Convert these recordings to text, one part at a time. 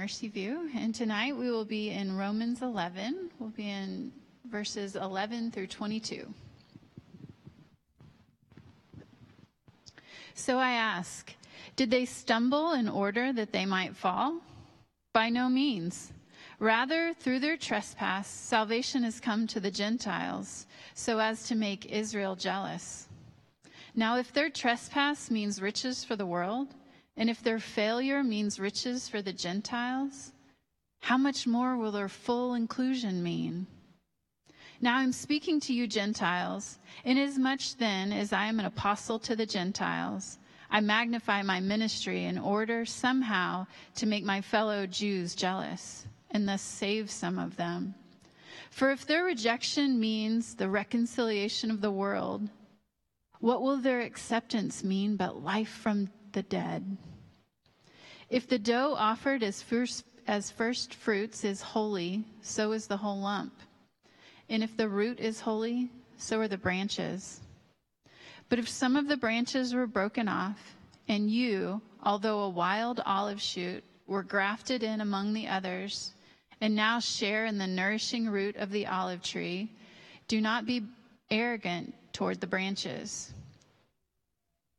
Mercy View, and tonight we will be in Romans 11. We'll be in verses 11 through 22. So I ask, did they stumble in order that they might fall? By no means. Rather, through their trespass, salvation has come to the Gentiles, so as to make Israel jealous. Now, if their trespass means riches for the world, and if their failure means riches for the Gentiles, how much more will their full inclusion mean? Now I'm speaking to you Gentiles, inasmuch then as I am an apostle to the Gentiles, I magnify my ministry in order somehow to make my fellow Jews jealous and thus save some of them. For if their rejection means the reconciliation of the world, what will their acceptance mean but life from the dead? If the dough offered as first, as first fruits is holy, so is the whole lump. And if the root is holy, so are the branches. But if some of the branches were broken off, and you, although a wild olive shoot, were grafted in among the others, and now share in the nourishing root of the olive tree, do not be arrogant toward the branches.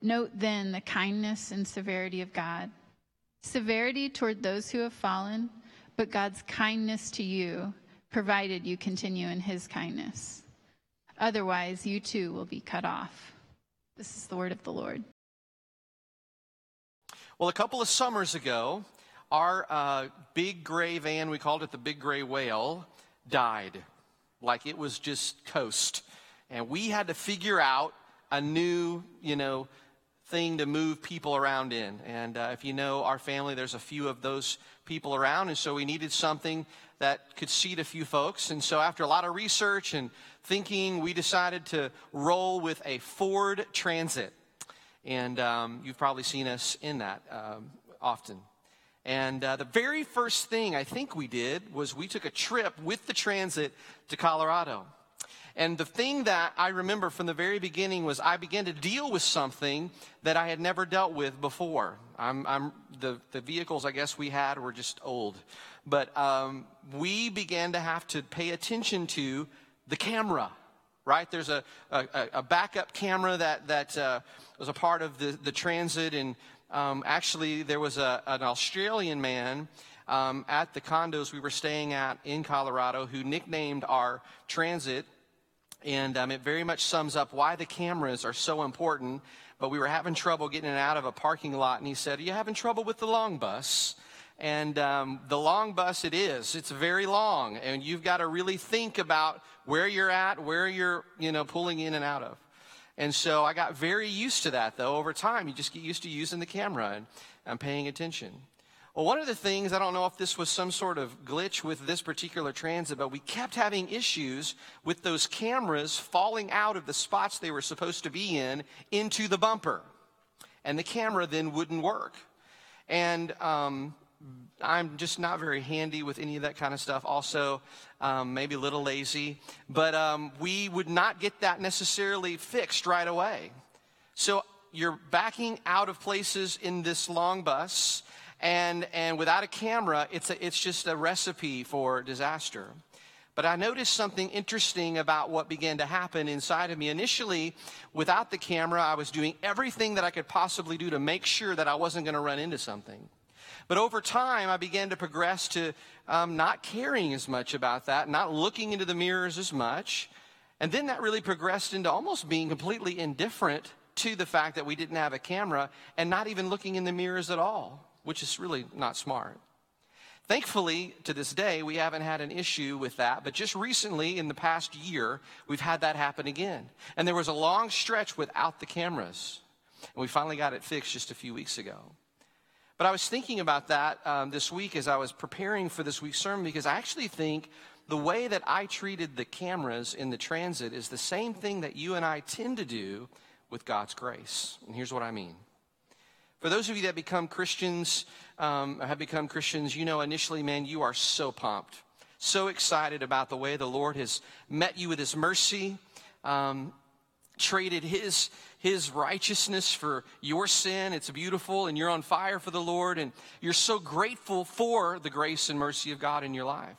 Note then the kindness and severity of God. Severity toward those who have fallen, but God's kindness to you, provided you continue in his kindness. Otherwise, you too will be cut off. This is the word of the Lord. Well, a couple of summers ago, our uh, big gray van, we called it the Big Gray Whale, died. Like it was just coast. And we had to figure out a new, you know, thing to move people around in. And uh, if you know our family, there's a few of those people around. And so we needed something that could seat a few folks. And so after a lot of research and thinking, we decided to roll with a Ford Transit. And um, you've probably seen us in that um, often. And uh, the very first thing I think we did was we took a trip with the transit to Colorado. And the thing that I remember from the very beginning was I began to deal with something that I had never dealt with before. I'm, I'm the, the vehicles I guess we had were just old. But um, we began to have to pay attention to the camera right? There's a, a, a backup camera that, that uh, was a part of the, the transit. And um, actually, there was a, an Australian man um, at the condos we were staying at in Colorado who nicknamed our transit. And um, it very much sums up why the cameras are so important. But we were having trouble getting it out of a parking lot. And he said, Are you having trouble with the long bus? And um, the long bus it is. It's very long, and you've got to really think about where you're at, where you're, you know, pulling in and out of. And so I got very used to that, though. Over time, you just get used to using the camera and, and paying attention. Well, one of the things, I don't know if this was some sort of glitch with this particular transit, but we kept having issues with those cameras falling out of the spots they were supposed to be in into the bumper. And the camera then wouldn't work. And um, I'm just not very handy with any of that kind of stuff. Also, um, maybe a little lazy. But um, we would not get that necessarily fixed right away. So you're backing out of places in this long bus, and, and without a camera, it's, a, it's just a recipe for disaster. But I noticed something interesting about what began to happen inside of me. Initially, without the camera, I was doing everything that I could possibly do to make sure that I wasn't going to run into something. But over time, I began to progress to um, not caring as much about that, not looking into the mirrors as much. And then that really progressed into almost being completely indifferent to the fact that we didn't have a camera and not even looking in the mirrors at all, which is really not smart. Thankfully, to this day, we haven't had an issue with that, but just recently, in the past year, we've had that happen again. And there was a long stretch without the cameras. And we finally got it fixed just a few weeks ago. But I was thinking about that um, this week as I was preparing for this week's sermon because I actually think the way that I treated the cameras in the transit is the same thing that you and I tend to do with God's grace. And here's what I mean. For those of you that become Christians, um, have become Christians, you know initially, man, you are so pumped, so excited about the way the Lord has met you with His mercy, um, traded His his righteousness for your sin. It's beautiful, and you're on fire for the Lord, and you're so grateful for the grace and mercy of God in your life.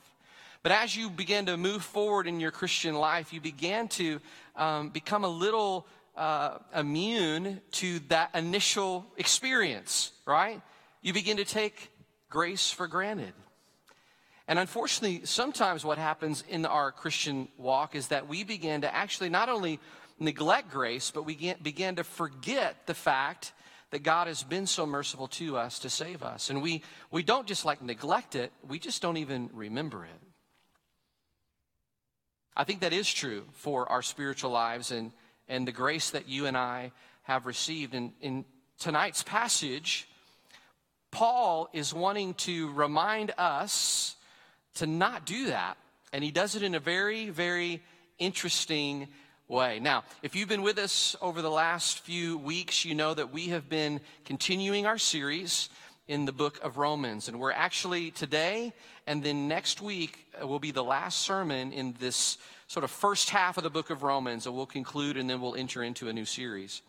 But as you begin to move forward in your Christian life, you began to um, become a little uh, immune to that initial experience, right? You begin to take grace for granted. And unfortunately, sometimes what happens in our Christian walk is that we begin to actually not only neglect grace, but we begin to forget the fact that God has been so merciful to us to save us. And we, we don't just like neglect it, we just don't even remember it. I think that is true for our spiritual lives and, and the grace that you and I have received. And in tonight's passage, Paul is wanting to remind us to not do that. And he does it in a very, very interesting way. Now, if you've been with us over the last few weeks, you know that we have been continuing our series in the book of Romans. And we're actually today and then next week uh, will be the last sermon in this sort of first half of the book of Romans. And we'll conclude and then we'll enter into a new series.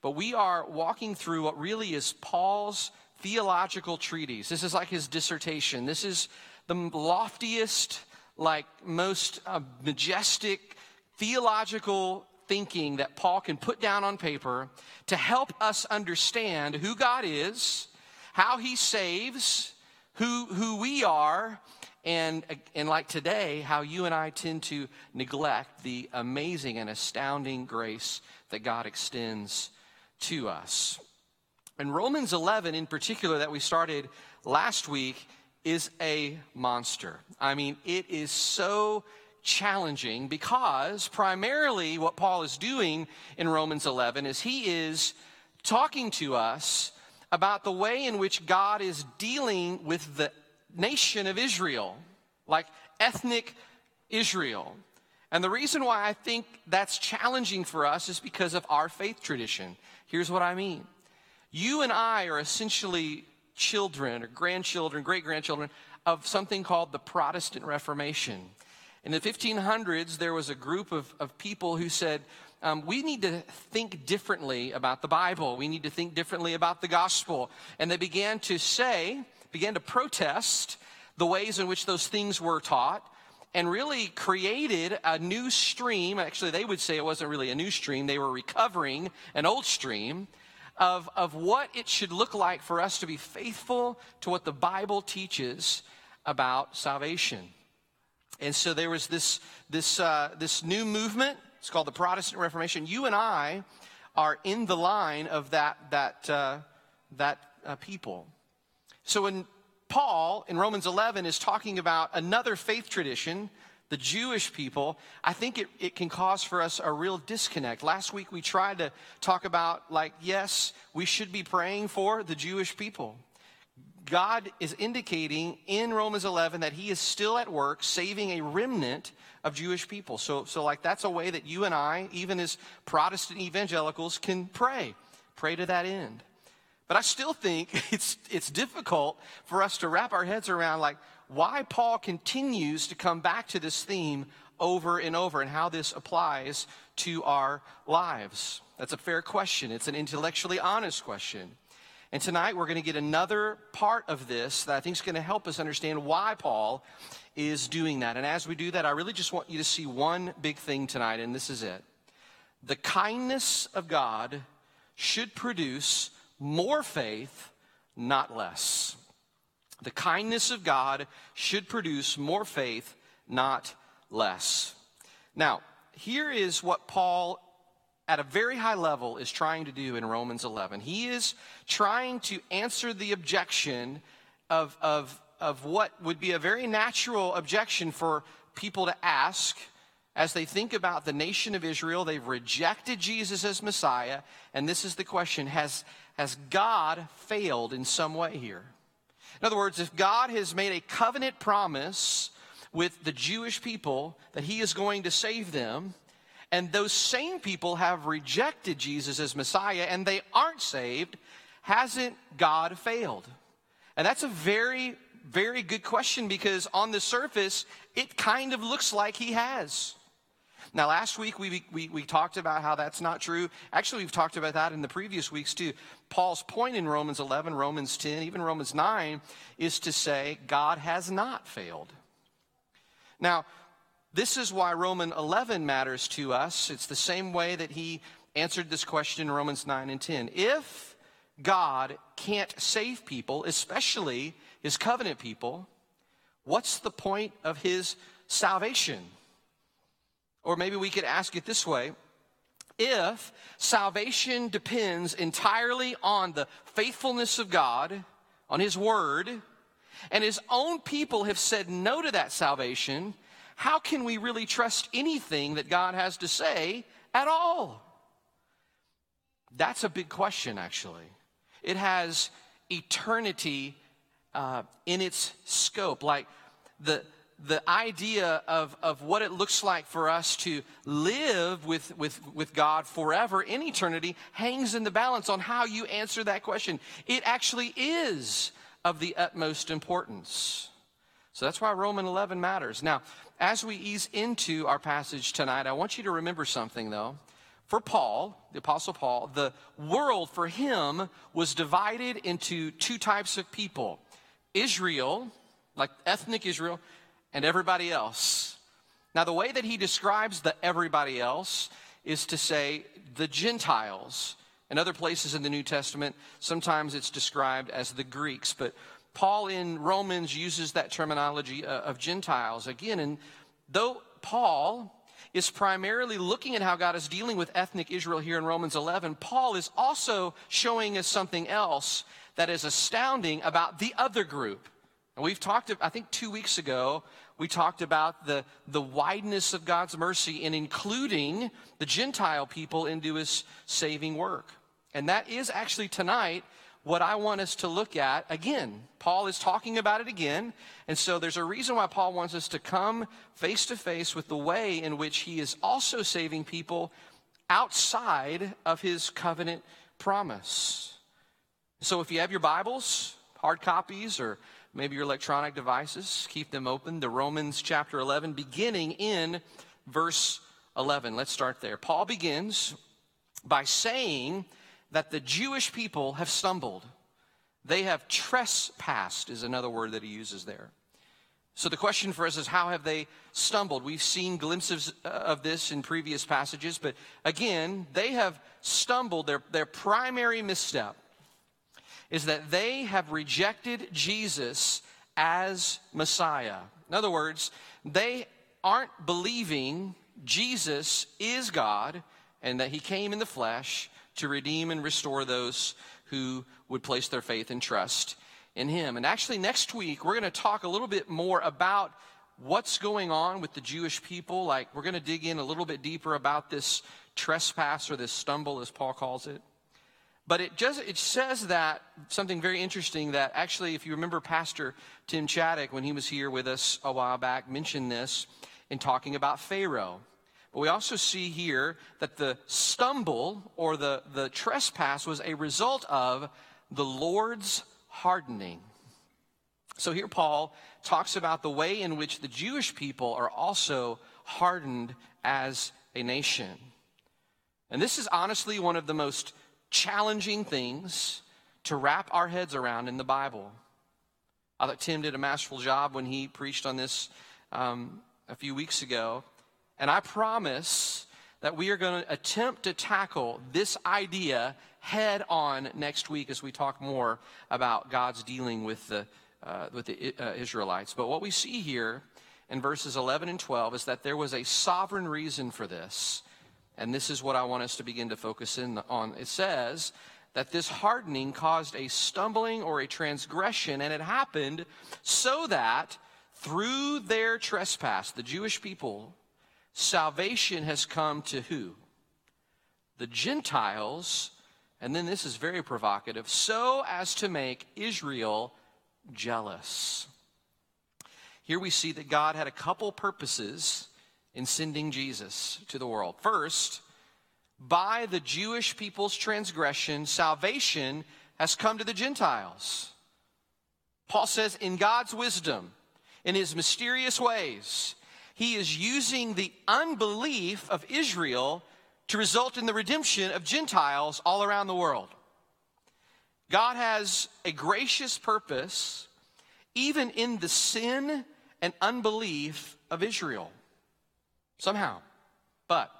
But we are walking through what really is Paul's theological treatise. This is like his dissertation. This is the loftiest, like most uh, majestic theological thinking that Paul can put down on paper to help us understand who God is, how he saves, who, who we are, and, and like today, how you and I tend to neglect the amazing and astounding grace that God extends to us. And Romans 11, in particular, that we started last week, is a monster. I mean, it is so challenging because primarily what Paul is doing in Romans 11 is he is talking to us about the way in which God is dealing with the nation of Israel, like ethnic Israel. And the reason why I think that's challenging for us is because of our faith tradition. Here's what I mean. You and I are essentially children or grandchildren, great grandchildren of something called the Protestant Reformation. In the 1500s, there was a group of, of people who said, um, we need to think differently about the Bible. We need to think differently about the gospel. And they began to say, began to protest the ways in which those things were taught and really created a new stream. Actually, they would say it wasn't really a new stream, they were recovering an old stream of, of what it should look like for us to be faithful to what the Bible teaches about salvation. And so there was this, this, uh, this new movement. It's called the Protestant Reformation. You and I are in the line of that, that, uh, that uh, people. So when Paul in Romans 11 is talking about another faith tradition, the Jewish people, I think it, it can cause for us a real disconnect. Last week we tried to talk about, like, yes, we should be praying for the Jewish people. God is indicating in Romans 11 that he is still at work saving a remnant of Jewish people. So, so like that's a way that you and I, even as Protestant evangelicals, can pray. Pray to that end. But I still think it's, it's difficult for us to wrap our heads around like why Paul continues to come back to this theme over and over and how this applies to our lives. That's a fair question. It's an intellectually honest question. And tonight we're going to get another part of this that I think is going to help us understand why Paul is doing that. And as we do that, I really just want you to see one big thing tonight, and this is it. The kindness of God should produce more faith, not less. The kindness of God should produce more faith, not less. Now, here is what Paul at a very high level is trying to do in Romans 11. He is trying to answer the objection of, of, of what would be a very natural objection for people to ask as they think about the nation of Israel, they've rejected Jesus as Messiah. And this is the question Has, has God failed in some way here? In other words, if God has made a covenant promise with the Jewish people that he is going to save them, and those same people have rejected Jesus as Messiah and they aren't saved, hasn't God failed? And that's a very, very good question because on the surface, it kind of looks like he has. Now, last week we, we, we talked about how that's not true. Actually, we've talked about that in the previous weeks too. Paul's point in Romans 11, Romans 10, even Romans 9 is to say God has not failed. Now, this is why Roman 11 matters to us. It's the same way that he answered this question in Romans 9 and 10. If God can't save people, especially his covenant people, what's the point of his salvation? Or maybe we could ask it this way if salvation depends entirely on the faithfulness of God, on His Word, and His own people have said no to that salvation, how can we really trust anything that God has to say at all? That's a big question, actually. It has eternity uh, in its scope. Like the, the idea of, of what it looks like for us to live with, with, with God forever in eternity hangs in the balance on how you answer that question. It actually is of the utmost importance. So that's why Roman 11 matters. Now, as we ease into our passage tonight, I want you to remember something though. For Paul, the Apostle Paul, the world for him was divided into two types of people Israel, like ethnic Israel, and everybody else. Now, the way that he describes the everybody else is to say the Gentiles. In other places in the New Testament, sometimes it's described as the Greeks, but Paul in Romans uses that terminology uh, of Gentiles again. And though Paul is primarily looking at how God is dealing with ethnic Israel here in Romans 11, Paul is also showing us something else that is astounding about the other group. And we've talked, I think two weeks ago, we talked about the, the wideness of God's mercy in including the Gentile people into his saving work. And that is actually tonight what I want us to look at again. Paul is talking about it again. And so there's a reason why Paul wants us to come face to face with the way in which he is also saving people outside of his covenant promise. So if you have your Bibles, hard copies, or maybe your electronic devices, keep them open. The Romans chapter 11, beginning in verse 11. Let's start there. Paul begins by saying that the Jewish people have stumbled. They have trespassed, is another word that he uses there. So the question for us is how have they stumbled? We've seen glimpses uh, of this in previous passages, but again, they have stumbled. Their, their primary misstep is that they have rejected Jesus as Messiah. In other words, they aren't believing Jesus is God and that he came in the flesh to redeem and restore those who would place their faith and trust in him. And actually, next week, we're going to talk a little bit more about what's going on with the Jewish people. Like, we're going to dig in a little bit deeper about this trespass or this stumble, as Paul calls it. But it just it says that something very interesting that actually, if you remember, Pastor Tim Chaddock, when he was here with us a while back, mentioned this in talking about Pharaoh. But we also see here that the stumble or the, the trespass was a result of the Lord's hardening. So here Paul talks about the way in which the Jewish people are also hardened as a nation. And this is honestly one of the most challenging things to wrap our heads around in the Bible. I thought Tim did a masterful job when he preached on this um, a few weeks ago. And I promise that we are going to attempt to tackle this idea head on next week as we talk more about God's dealing with the, uh, with the uh, Israelites. But what we see here in verses 11 and 12 is that there was a sovereign reason for this. And this is what I want us to begin to focus in on. It says that this hardening caused a stumbling or a transgression, and it happened so that through their trespass, the Jewish people, salvation has come to who? The Gentiles, and then this is very provocative, so as to make Israel jealous. Here we see that God had a couple purposes in sending Jesus to the world. First, by the Jewish people's transgression, salvation has come to the Gentiles. Paul says, in God's wisdom, in his mysterious ways, he is using the unbelief of Israel to result in the redemption of Gentiles all around the world. God has a gracious purpose even in the sin and unbelief of Israel. Somehow. But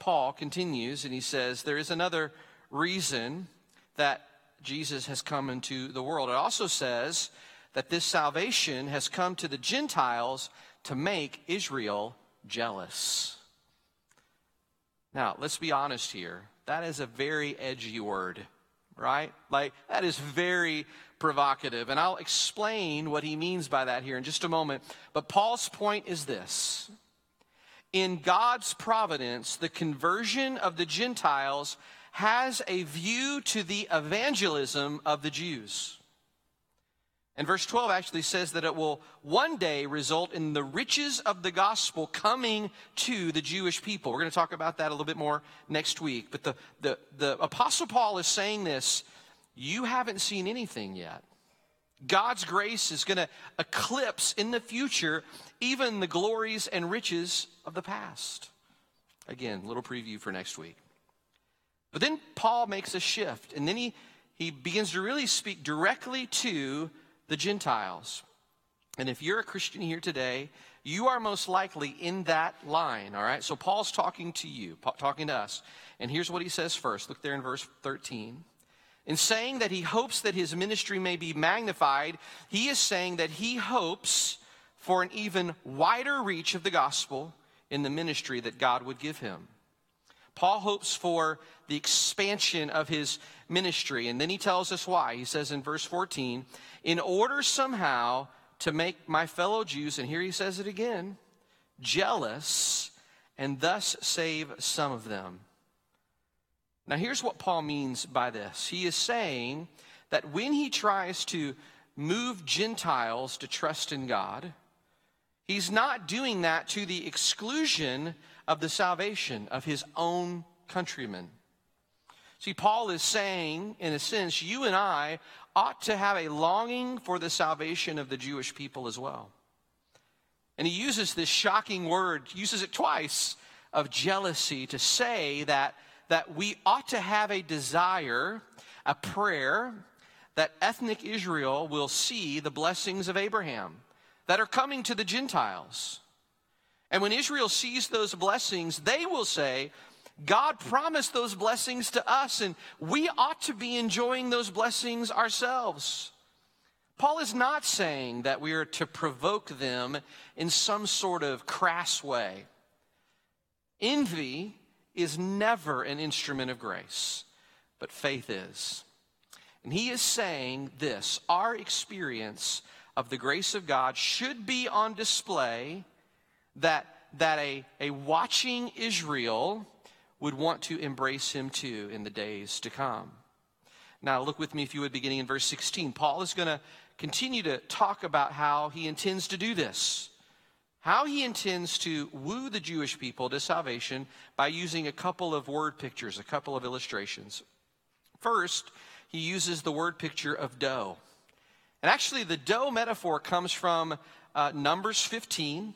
Paul continues and he says there is another reason that Jesus has come into the world. It also says that this salvation has come to the Gentiles to make Israel jealous. Now, let's be honest here. That is a very edgy word, right? Like, that is very provocative. And I'll explain what he means by that here in just a moment. But Paul's point is this In God's providence, the conversion of the Gentiles has a view to the evangelism of the Jews. And verse 12 actually says that it will one day result in the riches of the gospel coming to the Jewish people. We're going to talk about that a little bit more next week. But the, the, the Apostle Paul is saying this you haven't seen anything yet. God's grace is going to eclipse in the future even the glories and riches of the past. Again, little preview for next week. But then Paul makes a shift, and then he, he begins to really speak directly to the Gentiles. And if you're a Christian here today, you are most likely in that line, all right? So Paul's talking to you, talking to us. And here's what he says first. Look there in verse 13. In saying that he hopes that his ministry may be magnified, he is saying that he hopes for an even wider reach of the gospel in the ministry that God would give him. Paul hopes for the expansion of his ministry. And then he tells us why. He says in verse 14, in order somehow to make my fellow Jews, and here he says it again, jealous, and thus save some of them. Now, here's what Paul means by this. He is saying that when he tries to move Gentiles to trust in God, he's not doing that to the exclusion of the salvation of his own countrymen. See, Paul is saying, in a sense, you and I ought to have a longing for the salvation of the Jewish people as well. And he uses this shocking word, uses it twice, of jealousy to say that, that we ought to have a desire, a prayer, that ethnic Israel will see the blessings of Abraham that are coming to the Gentiles. And when Israel sees those blessings, they will say, God promised those blessings to us, and we ought to be enjoying those blessings ourselves. Paul is not saying that we are to provoke them in some sort of crass way. Envy is never an instrument of grace, but faith is. And he is saying this our experience of the grace of God should be on display that, that a, a watching Israel would want to embrace him too in the days to come. Now, look with me, if you would, beginning in verse 16. Paul is going to continue to talk about how he intends to do this, how he intends to woo the Jewish people to salvation by using a couple of word pictures, a couple of illustrations. First, he uses the word picture of dough. And actually, the dough metaphor comes from uh, Numbers 15,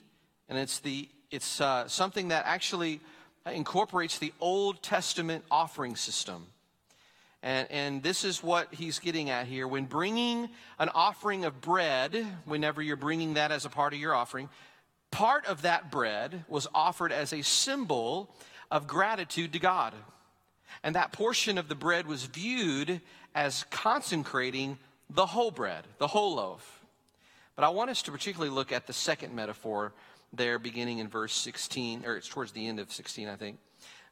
and it's, the, it's uh, something that actually Uh, incorporates the Old Testament offering system. And, and this is what he's getting at here. When bringing an offering of bread, whenever you're bringing that as a part of your offering, part of that bread was offered as a symbol of gratitude to God. And that portion of the bread was viewed as consecrating the whole bread, the whole loaf. But I want us to particularly look at the second metaphor there, beginning in verse 16, or it's towards the end of 16, I think,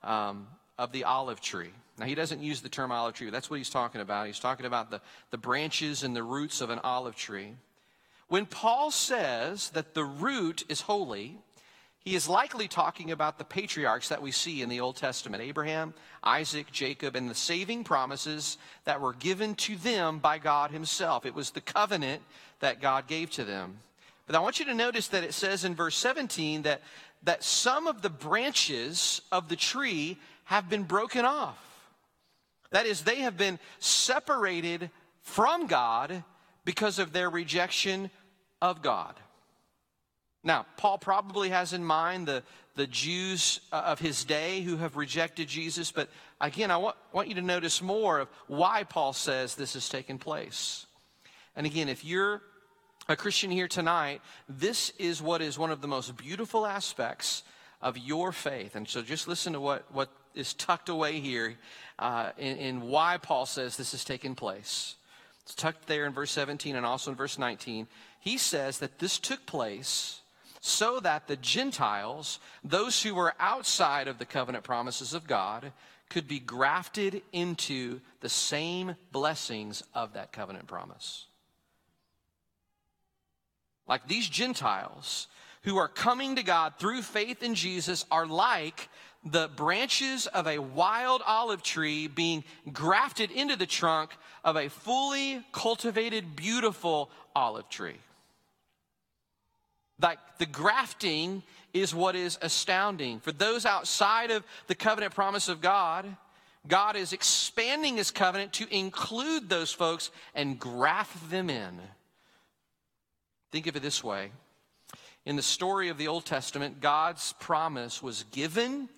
um, of the olive tree. Now, he doesn't use the term olive tree, but that's what he's talking about. He's talking about the, the branches and the roots of an olive tree. When Paul says that the root is holy, he is likely talking about the patriarchs that we see in the Old Testament Abraham, Isaac, Jacob, and the saving promises that were given to them by God Himself. It was the covenant that God gave to them. But I want you to notice that it says in verse 17 that, that some of the branches of the tree have been broken off. That is, they have been separated from God because of their rejection of God. Now, Paul probably has in mind the, the Jews uh, of his day who have rejected Jesus, but again, I want, want you to notice more of why Paul says this has taken place. And again, if you're a Christian here tonight, this is what is one of the most beautiful aspects of your faith. And so just listen to what, what is tucked away here uh, in, in why Paul says this has taken place. It's tucked there in verse 17 and also in verse 19. He says that this took place so that the Gentiles, those who were outside of the covenant promises of God, could be grafted into the same blessings of that covenant promise. Like these Gentiles who are coming to God through faith in Jesus are like the branches of a wild olive tree being grafted into the trunk of a fully cultivated, beautiful olive tree. Like the grafting is what is astounding. For those outside of the covenant promise of God, God is expanding his covenant to include those folks and graft them in. Think of it this way. In the story of the Old Testament, God's promise was given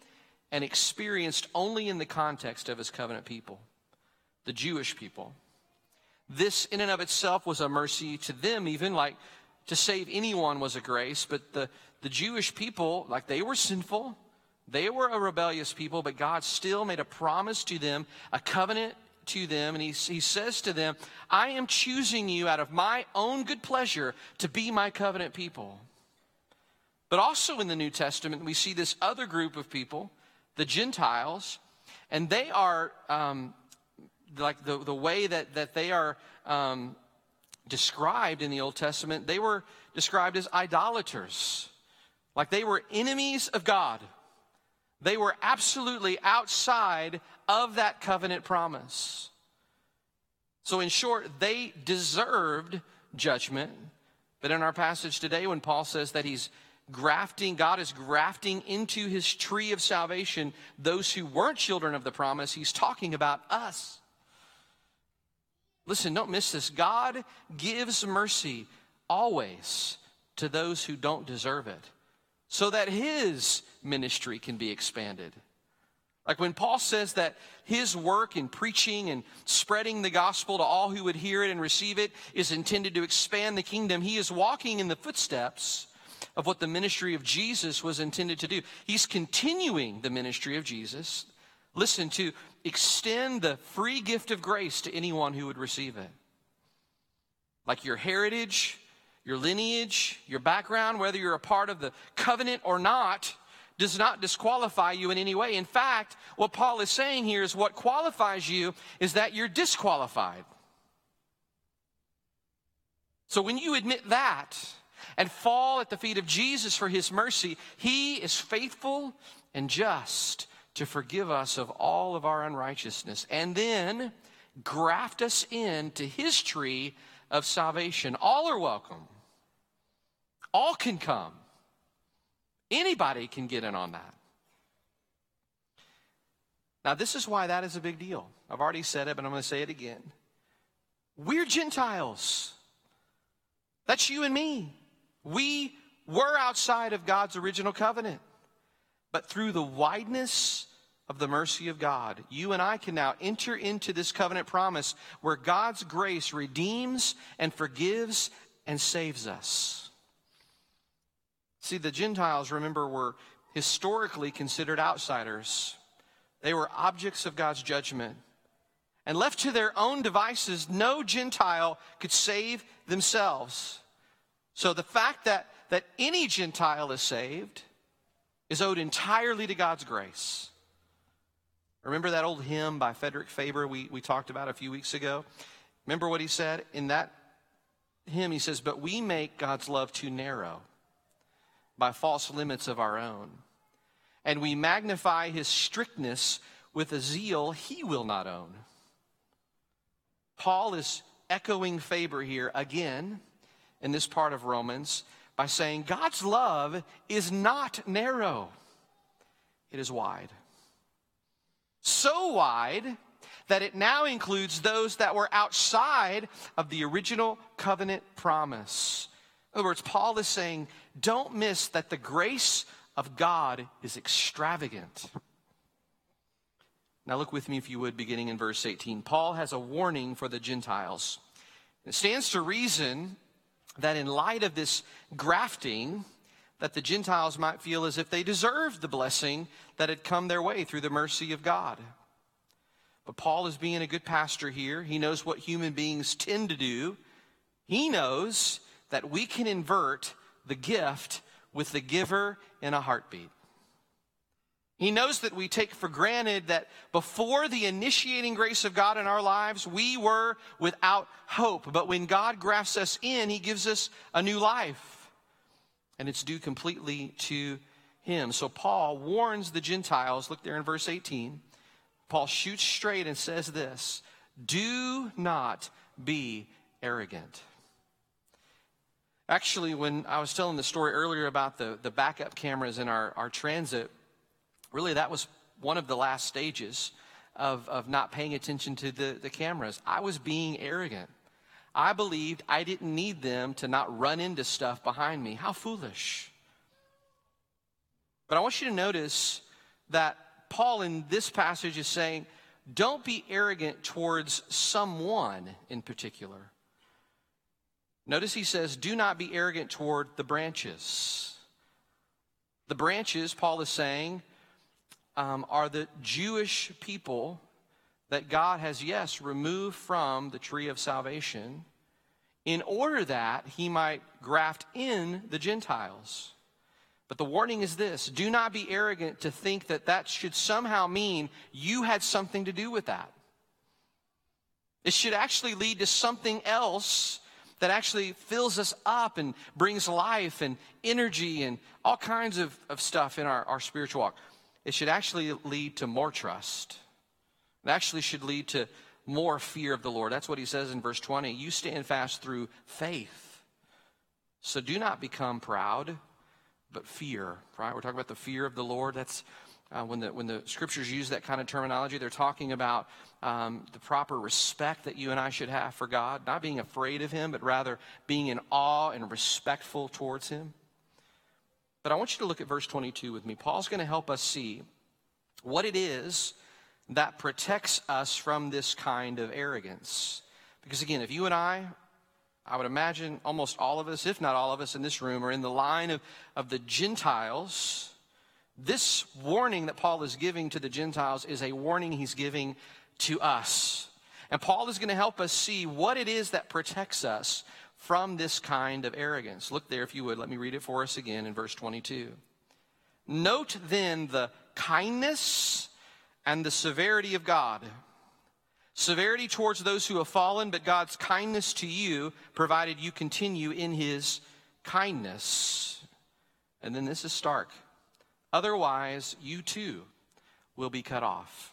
and experienced only in the context of his covenant people, the Jewish people. This, in and of itself, was a mercy to them, even like to save anyone was a grace, but the, the Jewish people, like they were sinful, they were a rebellious people, but God still made a promise to them, a covenant to them, and he, he says to them, I am choosing you out of my own good pleasure to be my covenant people. But also in the New Testament, we see this other group of people, the Gentiles, and they are um, like the, the way that, that they are um, described in the Old Testament, they were described as idolaters. Like they were enemies of God. They were absolutely outside of that covenant promise. So, in short, they deserved judgment. But in our passage today, when Paul says that he's grafting, God is grafting into his tree of salvation those who weren't children of the promise, he's talking about us. Listen, don't miss this. God gives mercy always to those who don't deserve it so that his ministry can be expanded. Like when Paul says that his work in preaching and spreading the gospel to all who would hear it and receive it is intended to expand the kingdom, he is walking in the footsteps of what the ministry of Jesus was intended to do. He's continuing the ministry of Jesus. Listen, to extend the free gift of grace to anyone who would receive it. Like your heritage, your lineage, your background, whether you're a part of the covenant or not, does not disqualify you in any way. In fact, what Paul is saying here is what qualifies you is that you're disqualified. So when you admit that and fall at the feet of Jesus for his mercy, he is faithful and just to forgive us of all of our unrighteousness and then graft us into his tree of salvation. All are welcome. All can come. Anybody can get in on that. Now, this is why that is a big deal. I've already said it, but I'm going to say it again. We're Gentiles. That's you and me. We were outside of God's original covenant. But through the wideness of the mercy of God, you and I can now enter into this covenant promise where God's grace redeems and forgives and saves us. See, the Gentiles, remember, were historically considered outsiders. They were objects of God's judgment. And left to their own devices, no Gentile could save themselves. So the fact that, that any Gentile is saved is owed entirely to God's grace. Remember that old hymn by Frederick Faber we, we talked about a few weeks ago? Remember what he said? In that hymn, he says, But we make God's love too narrow by false limits of our own. And we magnify his strictness with a zeal he will not own. Paul is echoing Faber here again in this part of Romans by saying God's love is not narrow, it is wide. So wide that it now includes those that were outside of the original covenant promise. In other words, Paul is saying, don't miss that the grace of God is extravagant. Now, look with me, if you would, beginning in verse 18. Paul has a warning for the Gentiles. It stands to reason that in light of this grafting, that the Gentiles might feel as if they deserved the blessing that had come their way through the mercy of God. But Paul is being a good pastor here. He knows what human beings tend to do. He knows that we can invert the gift with the giver in a heartbeat. He knows that we take for granted that before the initiating grace of God in our lives, we were without hope. But when God grafts us in, He gives us a new life. And it's due completely to Him. So Paul warns the Gentiles, look there in verse 18. Paul shoots straight and says this Do not be arrogant. Actually, when I was telling the story earlier about the, the backup cameras in our, our transit, really that was one of the last stages of, of not paying attention to the, the cameras. I was being arrogant. I believed I didn't need them to not run into stuff behind me. How foolish. But I want you to notice that Paul in this passage is saying, don't be arrogant towards someone in particular. Notice he says, do not be arrogant toward the branches. The branches, Paul is saying, um, are the Jewish people that God has, yes, removed from the tree of salvation in order that he might graft in the Gentiles. But the warning is this do not be arrogant to think that that should somehow mean you had something to do with that. It should actually lead to something else that actually fills us up and brings life and energy and all kinds of, of stuff in our, our spiritual walk. It should actually lead to more trust. It actually should lead to more fear of the Lord. That's what he says in verse 20. You stand fast through faith. So do not become proud, but fear. Right? We're talking about the fear of the Lord. That's uh, when, the, when the scriptures use that kind of terminology, they're talking about um, the proper respect that you and I should have for God, not being afraid of Him, but rather being in awe and respectful towards Him. But I want you to look at verse 22 with me. Paul's going to help us see what it is that protects us from this kind of arrogance. Because again, if you and I, I would imagine almost all of us, if not all of us in this room, are in the line of, of the Gentiles this warning that Paul is giving to the Gentiles is a warning he's giving to us. And Paul is going to help us see what it is that protects us from this kind of arrogance. Look there, if you would. Let me read it for us again in verse 22. Note then the kindness and the severity of God. Severity towards those who have fallen, but God's kindness to you, provided you continue in his kindness. And then this is stark. Otherwise, you too will be cut off.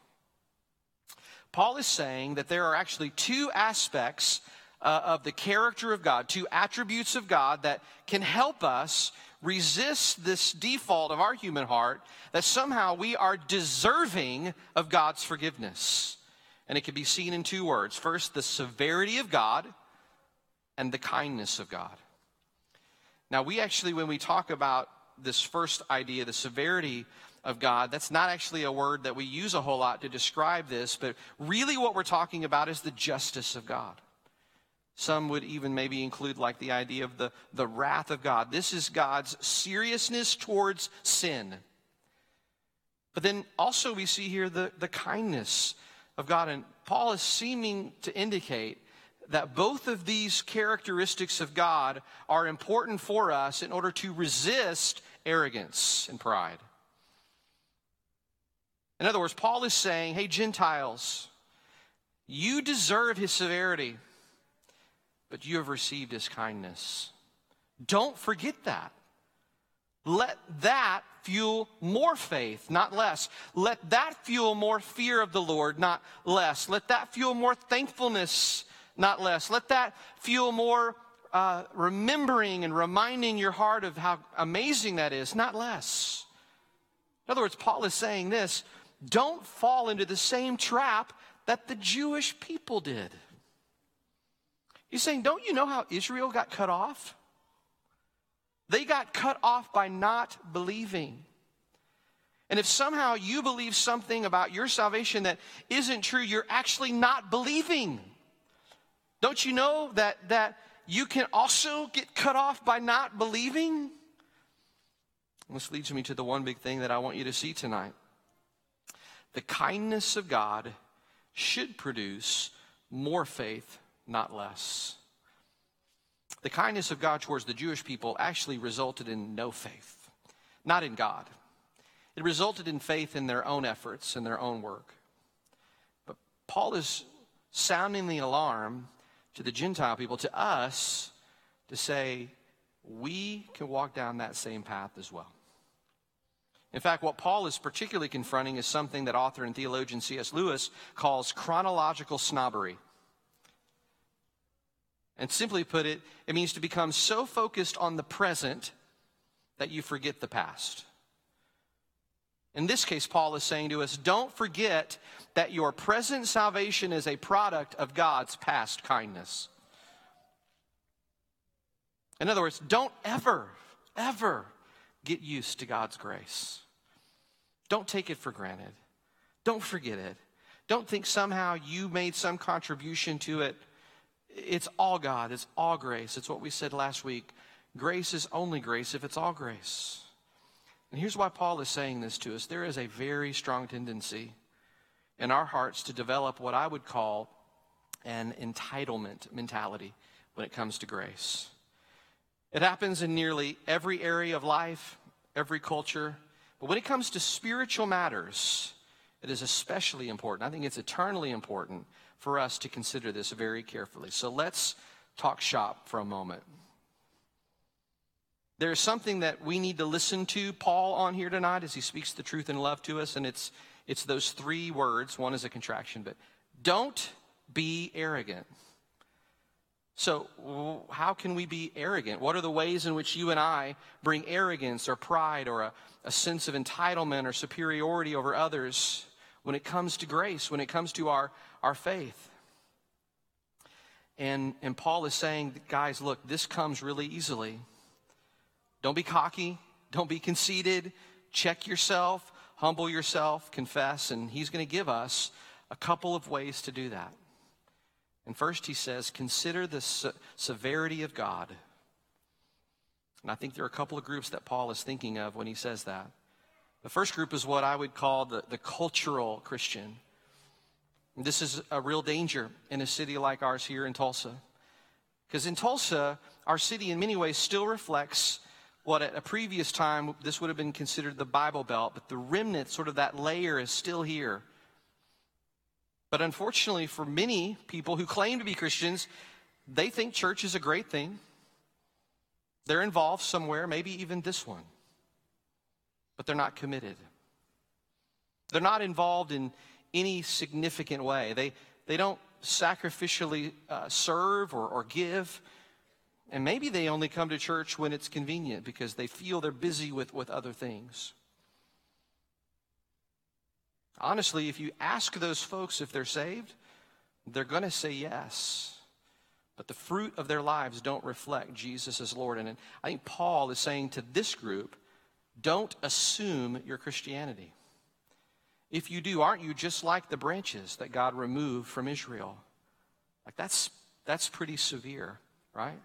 Paul is saying that there are actually two aspects uh, of the character of God, two attributes of God that can help us resist this default of our human heart that somehow we are deserving of God's forgiveness. And it can be seen in two words first, the severity of God, and the kindness of God. Now, we actually, when we talk about this first idea, the severity of God, that's not actually a word that we use a whole lot to describe this, but really what we're talking about is the justice of God. Some would even maybe include like the idea of the, the wrath of God. This is God's seriousness towards sin. But then also we see here the, the kindness of God. And Paul is seeming to indicate that both of these characteristics of God are important for us in order to resist arrogance and pride. In other words, Paul is saying, hey, Gentiles, you deserve his severity, but you have received his kindness. Don't forget that. let that fuel more faith, not less. Let that fuel more fear of the Lord, not less. Let that fuel more thankfulness, not less. Let that fuel more uh, remembering and reminding your heart of how amazing that is, not less. In other words, Paul is saying this don't fall into the same trap that the Jewish people did. He's saying, don't you know how Israel got cut off? They got cut off by not believing. And if somehow you believe something about your salvation that isn't true, you're actually not believing. Don't you know that, that you can also get cut off by not believing? This leads me to the one big thing that I want you to see tonight. The kindness of God should produce more faith, not less. The kindness of God towards the Jewish people actually resulted in no faith, not in God. It resulted in faith in their own efforts and their own work. But Paul is sounding the alarm to the Gentile people, to us, to say, we can walk down that same path as well. In fact, what Paul is particularly confronting is something that author and theologian C.S. Lewis calls chronological snobbery. And simply put it, it means to become so focused on the present that you forget the past. In this case, Paul is saying to us don't forget that your present salvation is a product of God's past kindness. In other words, don't ever, ever get used to God's grace. Don't take it for granted. Don't forget it. Don't think somehow you made some contribution to it it's all God, it's all grace. It's what we said last week. Grace is only grace if it's all grace. And here's why Paul is saying this to us there is a very strong tendency in our hearts to develop what I would call an entitlement mentality when it comes to grace. It happens in nearly every area of life, every culture. But when it comes to spiritual matters, it is especially important. I think it's eternally important for us to consider this very carefully. So let's talk shop for a moment. There's something that we need to listen to Paul on here tonight as he speaks the truth and love to us, and it's it's those three words. One is a contraction, but don't be arrogant. So, how can we be arrogant? What are the ways in which you and I bring arrogance or pride or a, a sense of entitlement or superiority over others when it comes to grace, when it comes to our, our faith. And, and Paul is saying, guys, look, this comes really easily. Don't be cocky. Don't be conceited. Check yourself, humble yourself, confess, and he's going to give us a couple of ways to do that. And first, he says, consider the se- severity of God. And I think there are a couple of groups that Paul is thinking of when he says that. The first group is what I would call the, the cultural Christian. This is a real danger in a city like ours here in Tulsa. Because in Tulsa, our city in many ways still reflects what at a previous time this would have been considered the Bible Belt, but the remnant, sort of that layer, is still here. But unfortunately, for many people who claim to be Christians, they think church is a great thing. They're involved somewhere, maybe even this one, but they're not committed. They're not involved in any significant way. They, they don't sacrificially uh, serve or, or give. And maybe they only come to church when it's convenient because they feel they're busy with, with other things. Honestly, if you ask those folks if they're saved, they're going to say yes. But the fruit of their lives don't reflect Jesus as Lord. And I think Paul is saying to this group, don't assume your Christianity. If you do, aren't you just like the branches that God removed from Israel? Like that's that's pretty severe, right?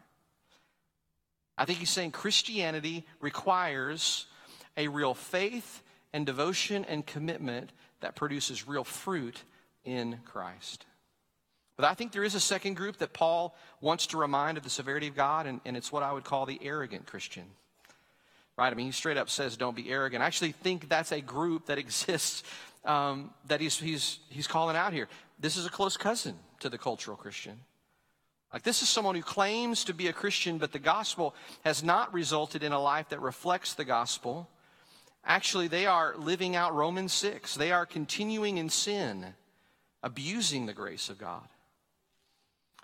I think he's saying Christianity requires a real faith and devotion and commitment that produces real fruit in Christ. But I think there is a second group that Paul wants to remind of the severity of God, and, and it's what I would call the arrogant Christian. Right? I mean, he straight up says, don't be arrogant. I actually think that's a group that exists um, that he's, he's, he's calling out here. This is a close cousin to the cultural Christian. Like, this is someone who claims to be a Christian, but the gospel has not resulted in a life that reflects the gospel. Actually, they are living out Romans 6. They are continuing in sin, abusing the grace of God.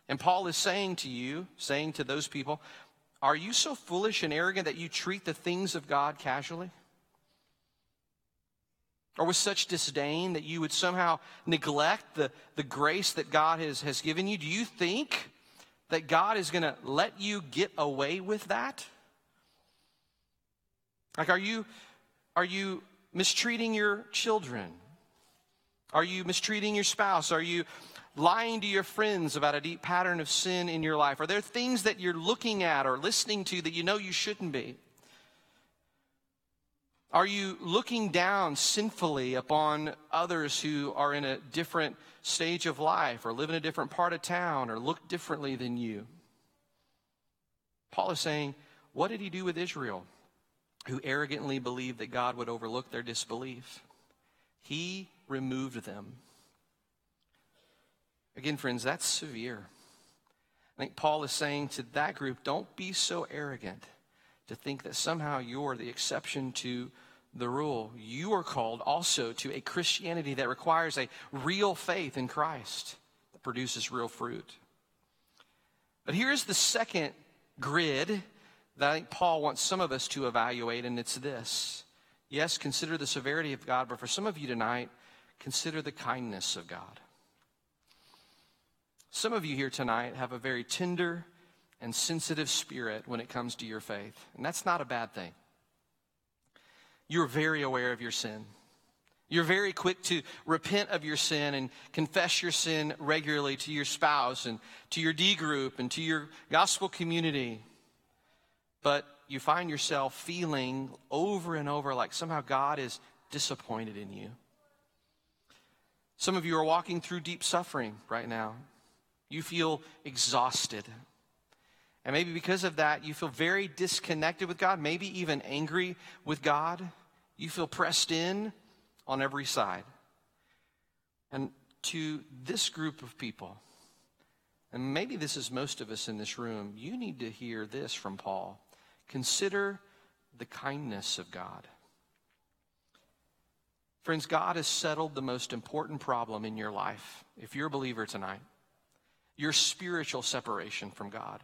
And Paul is saying to you, saying to those people, Are you so foolish and arrogant that you treat the things of God casually? Or with such disdain that you would somehow neglect the, the grace that God has, has given you? Do you think that God is going to let you get away with that? Like, are you, are you mistreating your children? Are you mistreating your spouse? Are you lying to your friends about a deep pattern of sin in your life? Are there things that you're looking at or listening to that you know you shouldn't be? Are you looking down sinfully upon others who are in a different stage of life or live in a different part of town or look differently than you? Paul is saying, What did he do with Israel, who arrogantly believed that God would overlook their disbelief? He removed them. Again, friends, that's severe. I think Paul is saying to that group, Don't be so arrogant to think that somehow you're the exception to the rule. You are called also to a Christianity that requires a real faith in Christ that produces real fruit. But here's the second grid that I think Paul wants some of us to evaluate, and it's this. Yes, consider the severity of God, but for some of you tonight, consider the kindness of God. Some of you here tonight have a very tender and sensitive spirit when it comes to your faith, and that's not a bad thing. You're very aware of your sin. You're very quick to repent of your sin and confess your sin regularly to your spouse and to your D group and to your gospel community. But you find yourself feeling over and over like somehow God is disappointed in you. Some of you are walking through deep suffering right now. You feel exhausted. And maybe because of that, you feel very disconnected with God, maybe even angry with God. You feel pressed in on every side. And to this group of people, and maybe this is most of us in this room, you need to hear this from Paul. Consider the kindness of God. Friends, God has settled the most important problem in your life, if you're a believer tonight your spiritual separation from God.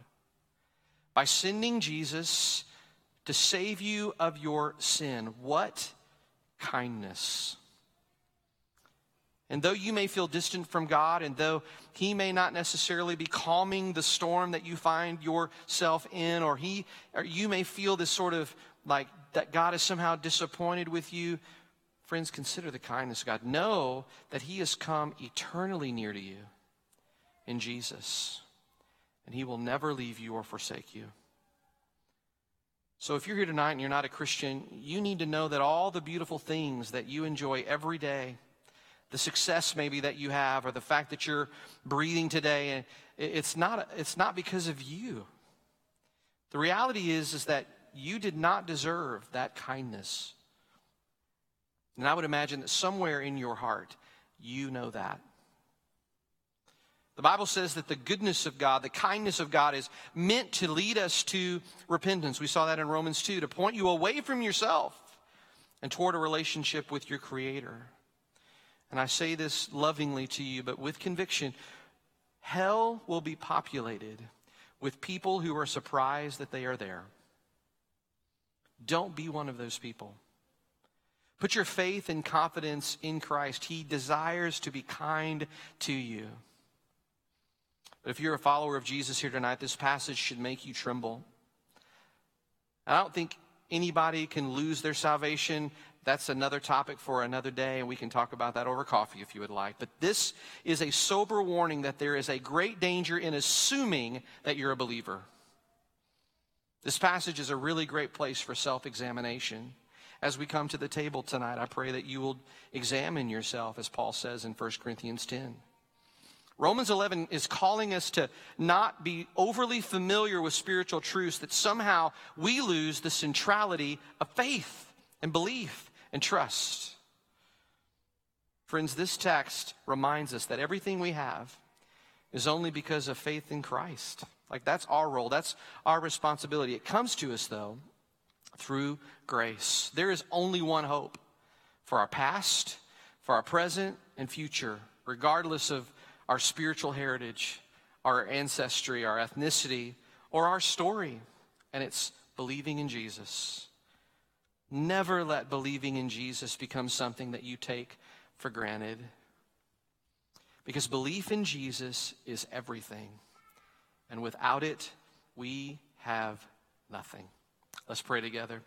By sending Jesus to save you of your sin. What kindness! And though you may feel distant from God, and though He may not necessarily be calming the storm that you find yourself in, or He, or you may feel this sort of like that God is somehow disappointed with you, friends, consider the kindness of God. Know that He has come eternally near to you in Jesus, and He will never leave you or forsake you. So, if you're here tonight and you're not a Christian, you need to know that all the beautiful things that you enjoy every day, the success maybe that you have, or the fact that you're breathing today, it's not, it's not because of you. The reality is, is that you did not deserve that kindness. And I would imagine that somewhere in your heart, you know that. The Bible says that the goodness of God, the kindness of God is meant to lead us to repentance. We saw that in Romans 2, to point you away from yourself and toward a relationship with your Creator. And I say this lovingly to you, but with conviction hell will be populated with people who are surprised that they are there. Don't be one of those people. Put your faith and confidence in Christ. He desires to be kind to you. But if you're a follower of Jesus here tonight, this passage should make you tremble. I don't think anybody can lose their salvation. That's another topic for another day, and we can talk about that over coffee if you would like. But this is a sober warning that there is a great danger in assuming that you're a believer. This passage is a really great place for self examination. As we come to the table tonight, I pray that you will examine yourself, as Paul says in 1 Corinthians 10. Romans 11 is calling us to not be overly familiar with spiritual truths, that somehow we lose the centrality of faith and belief and trust. Friends, this text reminds us that everything we have is only because of faith in Christ. Like that's our role, that's our responsibility. It comes to us, though, through grace. There is only one hope for our past, for our present, and future, regardless of our spiritual heritage, our ancestry, our ethnicity, or our story. And it's believing in Jesus. Never let believing in Jesus become something that you take for granted. Because belief in Jesus is everything. And without it, we have nothing. Let's pray together.